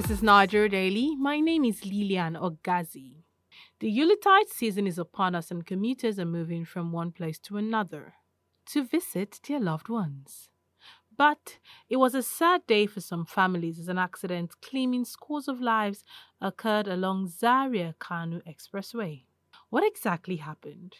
This is Nigeria Daily. My name is Lilian Ogazi. The Yuletide season is upon us, and commuters are moving from one place to another to visit their loved ones. But it was a sad day for some families as an accident claiming scores of lives occurred along Zaria Kano Expressway. What exactly happened?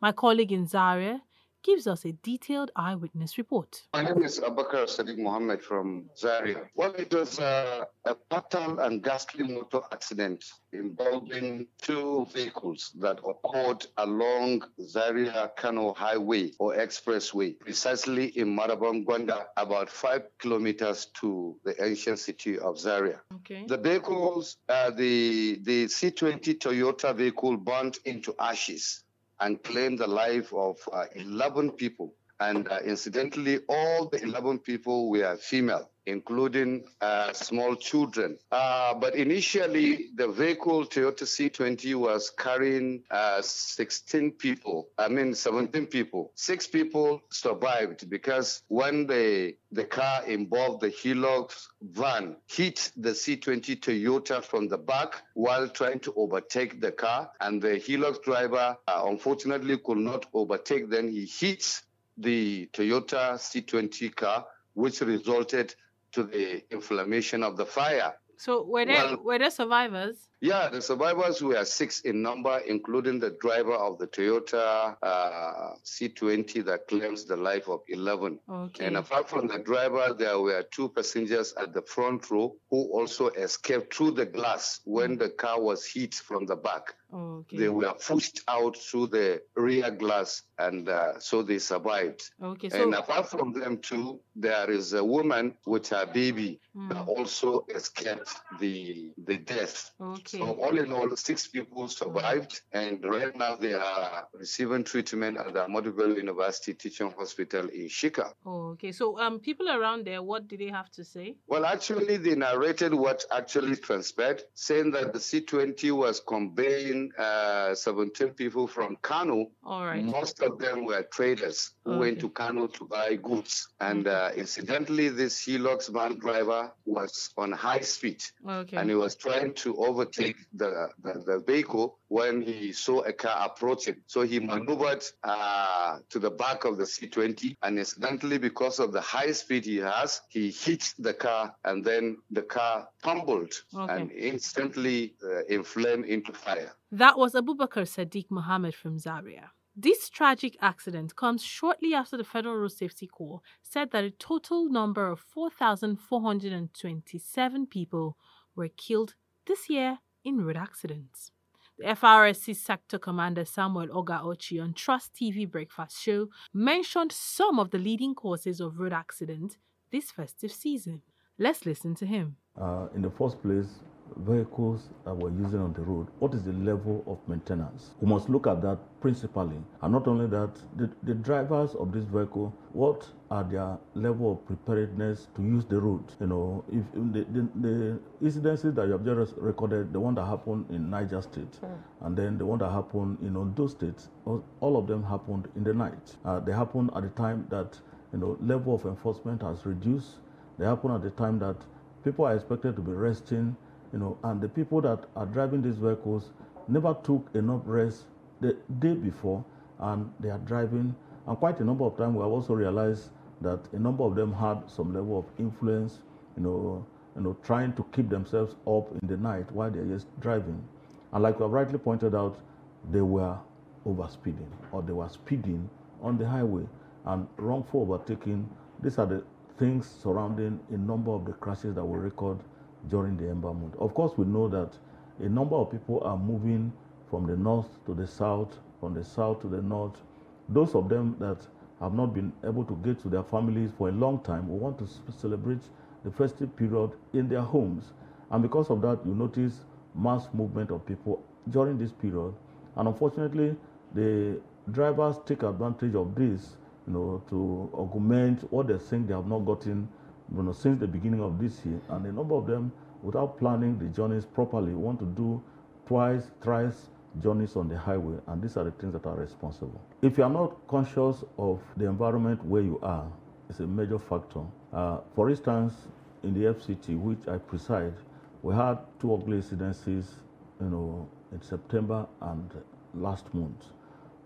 My colleague in Zaria gives us a detailed eyewitness report. My name is Abubakar Sadiq Mohammed from Zaria. Well, it was uh, a fatal and ghastly motor accident involving two vehicles that occurred along Zaria Kano Highway or Expressway, precisely in Marabam Gwanda, about five kilometers to the ancient city of Zaria. Okay. The vehicles, uh, the, the C20 Toyota vehicle burnt into ashes and claimed the life of uh, 11 people. And uh, incidentally, all the 11 people were female, including uh, small children. Uh, but initially, the vehicle, Toyota C20, was carrying uh, 16 people, I mean 17 people. Six people survived because when the, the car involved the Hilux van hit the C20 Toyota from the back while trying to overtake the car. And the Hilux driver, uh, unfortunately, could not overtake. Then he hit the Toyota C20 car, which resulted to the inflammation of the fire. So were there Well- were there survivors? Yeah, the survivors were six in number, including the driver of the Toyota uh, C20 that claims the life of 11. Okay. And apart from the driver, there were two passengers at the front row who also escaped through the glass when the car was hit from the back. Okay. They were pushed out through the rear glass, and uh, so they survived. okay. So and apart from them too, there is a woman with her baby Mm. that also escaped the the death. okay. So all in all, six people survived, and right now they are receiving treatment at the Ahmadu University Teaching Hospital in Shika. okay. So um people around there, what did they have to say? Well, actually, they narrated what actually transpired, saying that the C-20 was conveying uh, 17 people from Kano. All right. Most of them were traders who went to Kano to buy goods. And uh, incidentally, this Hilux van driver was on high speed Okay. and he was trying to overtake the, the, the vehicle when he saw a car approaching. So he maneuvered uh, to the back of the C20, and incidentally, because of the high speed he has, he hit the car, and then the car tumbled Okay. and instantly uh, inflamed into fire. That was Abubakar Sadiq Mohammed from Zaria. This tragic accident comes shortly after the Federal Road Safety Corps said that a total number of 4,427 people were killed this year in road accidents. The FRSC Sector Commander Samuel Oga Ochi on Trust TV Breakfast Show mentioned some of the leading causes of road accidents this festive season. Let's listen to him. Uh, in the first place, vehicles that we're using on the road, what is the level of maintenance? We must look at that principally. And not only that, the, the drivers of this vehicle, what are their level of preparedness to use the road? You know, if if the, the, the incidences that you have just recorded, the one that happened in Niger State, and then the one that happened in Ondo State, all, of them happened in the night. Uh, they happened at the time that, you know, level of enforcement has reduced. They happen at the time that people are expected to be resting, you know, and the people that are driving these vehicles never took enough rest the day before, and they are driving. And quite a number of times, we have also realized that a number of them had some level of influence, you know, you know, trying to keep themselves up in the night while they're just driving. And like you have rightly pointed out, they were overspeeding or they were speeding on the highway and wrongful overtaking. These are the things surrounding a number of the crashes that we record during the Ember. Of course, we know that a number of people are moving from the north to the south, from the south to the north. Those of them that have not been able to get to their families for a long time, we want to celebrate the festive period in their homes. And because of that, you notice mass movement of people during this period. And unfortunately, the drivers take advantage of this, you know, to augment what they think they have not gotten, you know, since the beginning of this year. And a number of them, without planning the journeys properly, want to do twice, thrice journeys on the highway, and these are the things that are responsible. If you are not conscious of the environment where you are, it's a major factor. Uh, for instance, in the FCT, which I preside, we had two ugly incidences, you know, in September and last month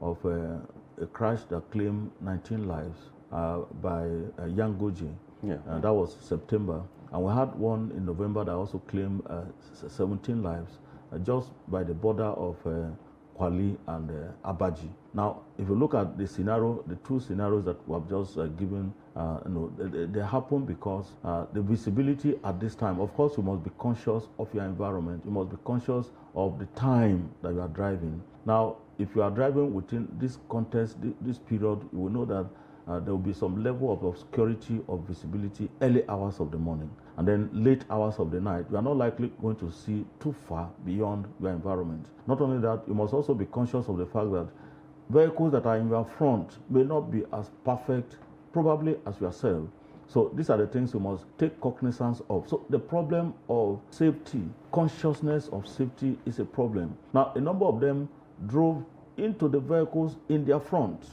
of uh, a crash that claimed 19 lives uh, by uh, Yangoji. Yeah. Uh, that was September. And we had one in November that also claimed uh, 17 lives uh, just by the border of uh, Kwali and uh, Abaji. Now, if you look at the scenario, the two scenarios that we have just uh, given, uh, you know, they, they happen because uh, the visibility at this time, of course, you must be conscious of your environment. You must be conscious of the time that you are driving. Now, if you are driving within this context, this period, you will know that uh, there will be some level of obscurity of visibility early hours of the morning and then late hours of the night. You are not likely going to see too far beyond your environment. Not only that, you must also be conscious of the fact that vehicles that are in your front may not be as perfect, probably as yourself. So these are the things you must take cognizance of. So the problem of safety, consciousness of safety is a problem. Now, a number of them drove into the vehicles in their front.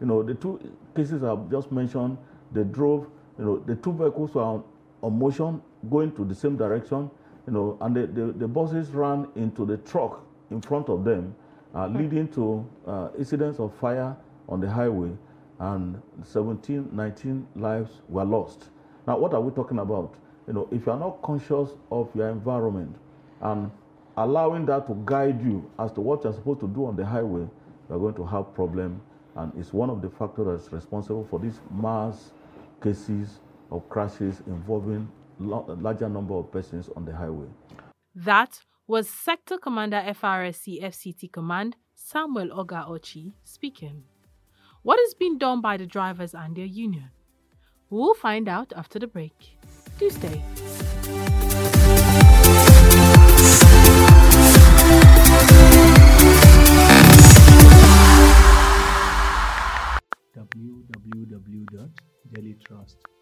You know, the two cases I've just mentioned, they drove, you know, the two vehicles were on motion, going to the same direction, you know, and the, the, the buses ran into the truck in front of them, uh, leading to uh, incidents of fire on the highway, and 17, 19 lives were lost. Now, what are we talking about? You know, if you are not conscious of your environment and allowing that to guide you as to what you're supposed to do on the highway, you're going to have problem and it's one of the factors that's responsible for these mass cases of crashes involving a larger number of persons on the highway. That was Sector Commander FRSC FCT Command Samuel Oga Ochi speaking. What is being done by the drivers and their union? We'll find out after the break. Do stay. www.dailytrust.com.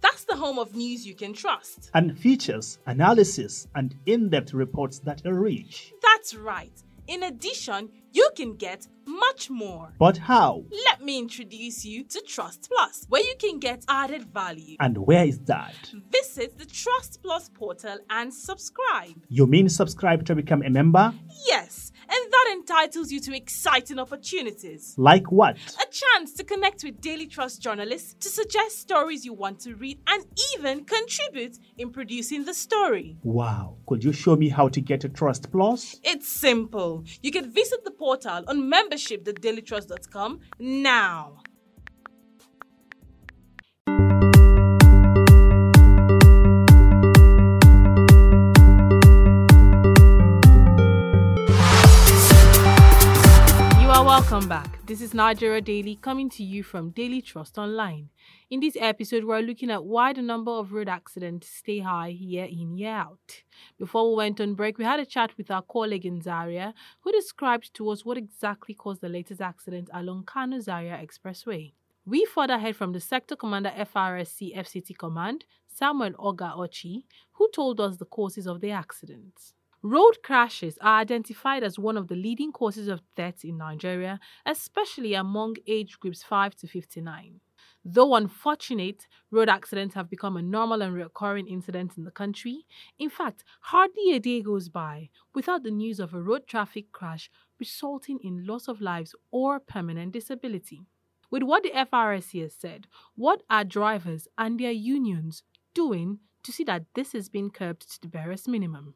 That's the home of news you can trust. And features, analysis, and in depth reports that are rich. That's right. In addition, you can get much more. But how? Let me introduce you to Trust Plus, where you can get added value. And where is that? Visit the Trust Plus portal and subscribe. You mean subscribe to become a member? Yes, and that entitles you to exciting opportunities. Like what? A chance to connect with Daily Trust journalists to suggest stories you want to read and even contribute in producing the story. Wow. Could you show me how to get a Trust Plus? It's simple. You can visit the portal on membership.dailytrust.com now. Welcome back. This is Nigeria Daily coming to you from Daily Trust Online. In this episode, we're looking at why the number of road accidents stay high year in, year out. Before we went on break, we had a chat with our colleague in Zaria who described to us what exactly caused the latest accident along Kano Zaria Expressway. We further heard from the Sector Commander FRSC FCT Command, Samuel Oga Ochi, who told us the causes of the accidents. Road crashes are identified as one of the leading causes of death in Nigeria, especially among age groups 5 to 59. Though unfortunate, road accidents have become a normal and recurring incident in the country. In fact, hardly a day goes by without the news of a road traffic crash resulting in loss of lives or permanent disability. With what the FRSC has said, what are drivers and their unions doing to see that this has been curbed to the barest minimum?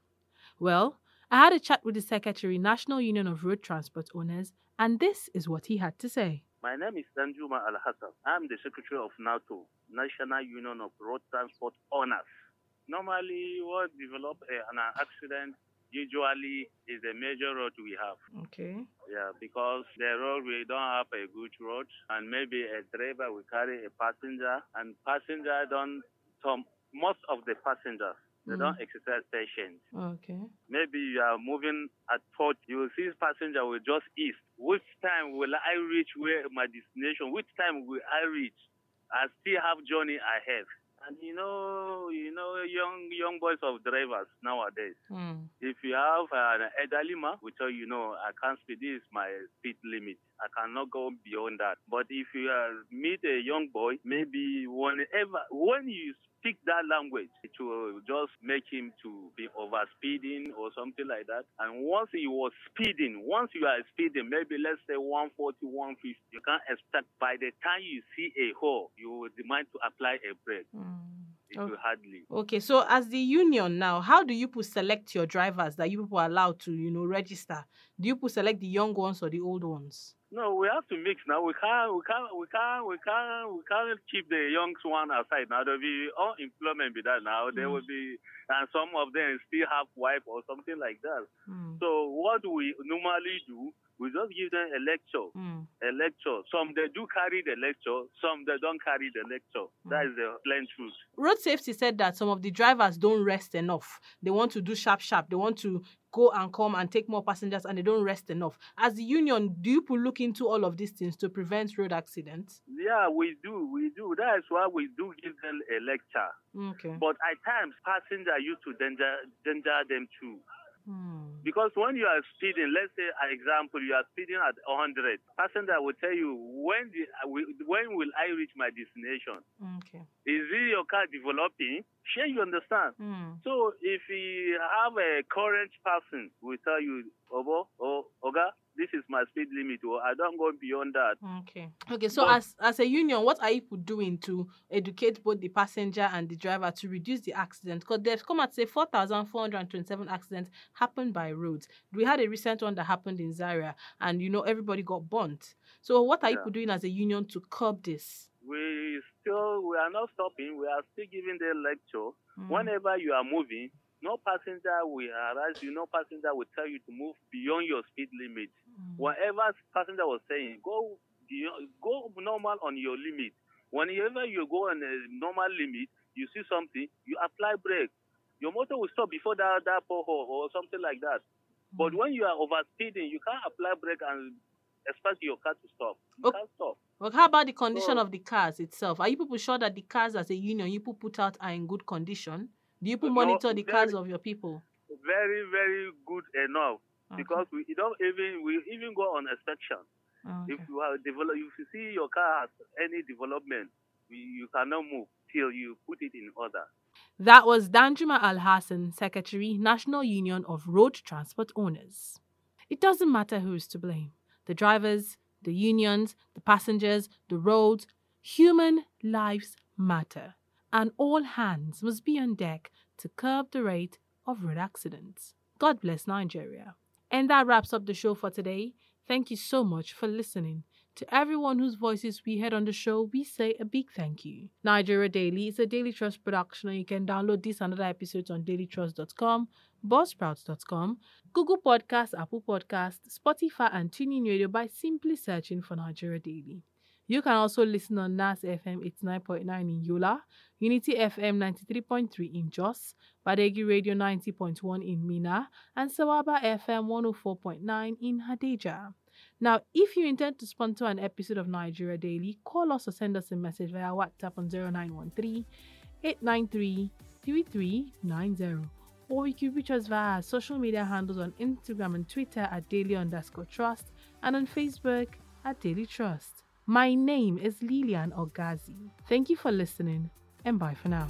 Well, I had a chat with the Secretary, National Union of Road Transport Owners, and this is what he had to say. My name is Danjuma Al Hassan. I'm the Secretary of NARTO, National Union of Road Transport Owners. Normally, what develop eh, an accident usually is a major road we have. Okay. Yeah, because the road we don't have a good road, and maybe a driver will carry a passenger, and passenger don't. So most of the passengers they don't exercise patience. Okay. Maybe you are moving at port, you will see this passenger will just east. Which time will I reach where my destination? Which time will I reach? I still have journey ahead. And you know, you know, young young boys of drivers nowadays. Mm. If you have an elderly man, we tell you, know, I can't speed. This is my speed limit. I cannot go beyond that. But if you uh, meet a young boy, maybe whenever when you speak that language, it will just make him to be over speeding or something like that. And once he was speeding, once you are speeding, maybe let's say 140, 150, you can't expect by the time you see a hole, you will demand to apply a brake. Mm. It will hardly. Okay, so as the union now, how do you people select your drivers that you people are allowed to, you know, register? Do you people select the young ones or the old ones? No, we have to mix now. We can't, we can't, we can't, we can't, we can't keep the young one aside now. There'll be unemployment with that now. There Mm. will be, and some of them still have wife or something like that. Mm. So what do we normally do, we just give them a lecture, Mm. a lecture. Some they do carry the lecture, some they don't carry the lecture. That is the plain truth. Road safety said that some of the drivers don't rest enough. They want to do sharp, sharp. They want to go and come and take more passengers and they don't rest enough. As the union, do you look into all of these things to prevent road accidents? Yeah, we do, we do. That is why we do give them a lecture. Okay. But at times, passengers used to danger, danger them too. Hmm. Because when you are speeding, let's say, an example, you are speeding at 100, passenger will tell you, when, the, when will I reach my destination? Okay. Is it your car developing? Sure, you understand. Hmm. So if you have a current person, will tell you, Obo, oh, Oga, this is my speed limit, or I don't go beyond that. Okay. Okay. So But- as as a union, what are you doing to educate both the passenger and the driver to reduce the accident? Because they've come at say four thousand four hundred twenty-seven accidents happened by roads. We had a recent one that happened in Zaria, and you know everybody got burnt. So what are you Yeah. people doing as a union to curb this? We still, we are not stopping. We are still giving the lecture. Mm. Whenever you are moving, no passenger will harass you, no passenger will tell you to move beyond your speed limit. Mm. Whatever passenger was saying, go beyond, go normal on your limit. Whenever you go on a normal limit, you see something, you apply brake. Your motor will stop before that, that pothole or something like that. But Mm. when you are overspeeding, you can't apply brake and expect your car to stop. You Okay. can't stop. Well, how about the condition So- of the cars itself? Are you people sure that the cars as a union you people put out are in good condition? Do you people monitor the cars of your people? Very, very good enough. Okay. Because we don't even we even go on inspection. Oh, okay. If you have develop, if you see your car has any development, you, you cannot move till you put it in order. That was Danjuma Al Hassan, Secretary, National Union of Road Transport Owners. It doesn't matter who is to blame the drivers, the unions, the passengers, the roads. Human lives matter, and all hands must be on deck to curb the rate of road accidents. God bless Nigeria. And that wraps up the show for today. Thank you so much for listening. To everyone whose voices we heard on the show, we say a big thank you. Nigeria Daily is a Daily Trust production, and you can download this and other episodes on dailytrust.com, buzzsprouts.com, Google Podcasts, Apple Podcasts, Spotify, and TuneIn Radio by simply searching for Nigeria Daily. You can also listen on NAS FM 89.9 in Yola, Unity FM 93.3 in Jos, Badegi Radio 90.1 in Minna, and Sawaba FM 104.9 in Hadejia. Now, if you intend to sponsor an episode of Nigeria Daily, call us or send us a message via WhatsApp on 0913 893 3390. Or you can reach us via our social media handles on Instagram and Twitter at daily underscore trust and on Facebook at Daily Trust. My name is Lilian Ogazi. Thank you for listening and bye for now.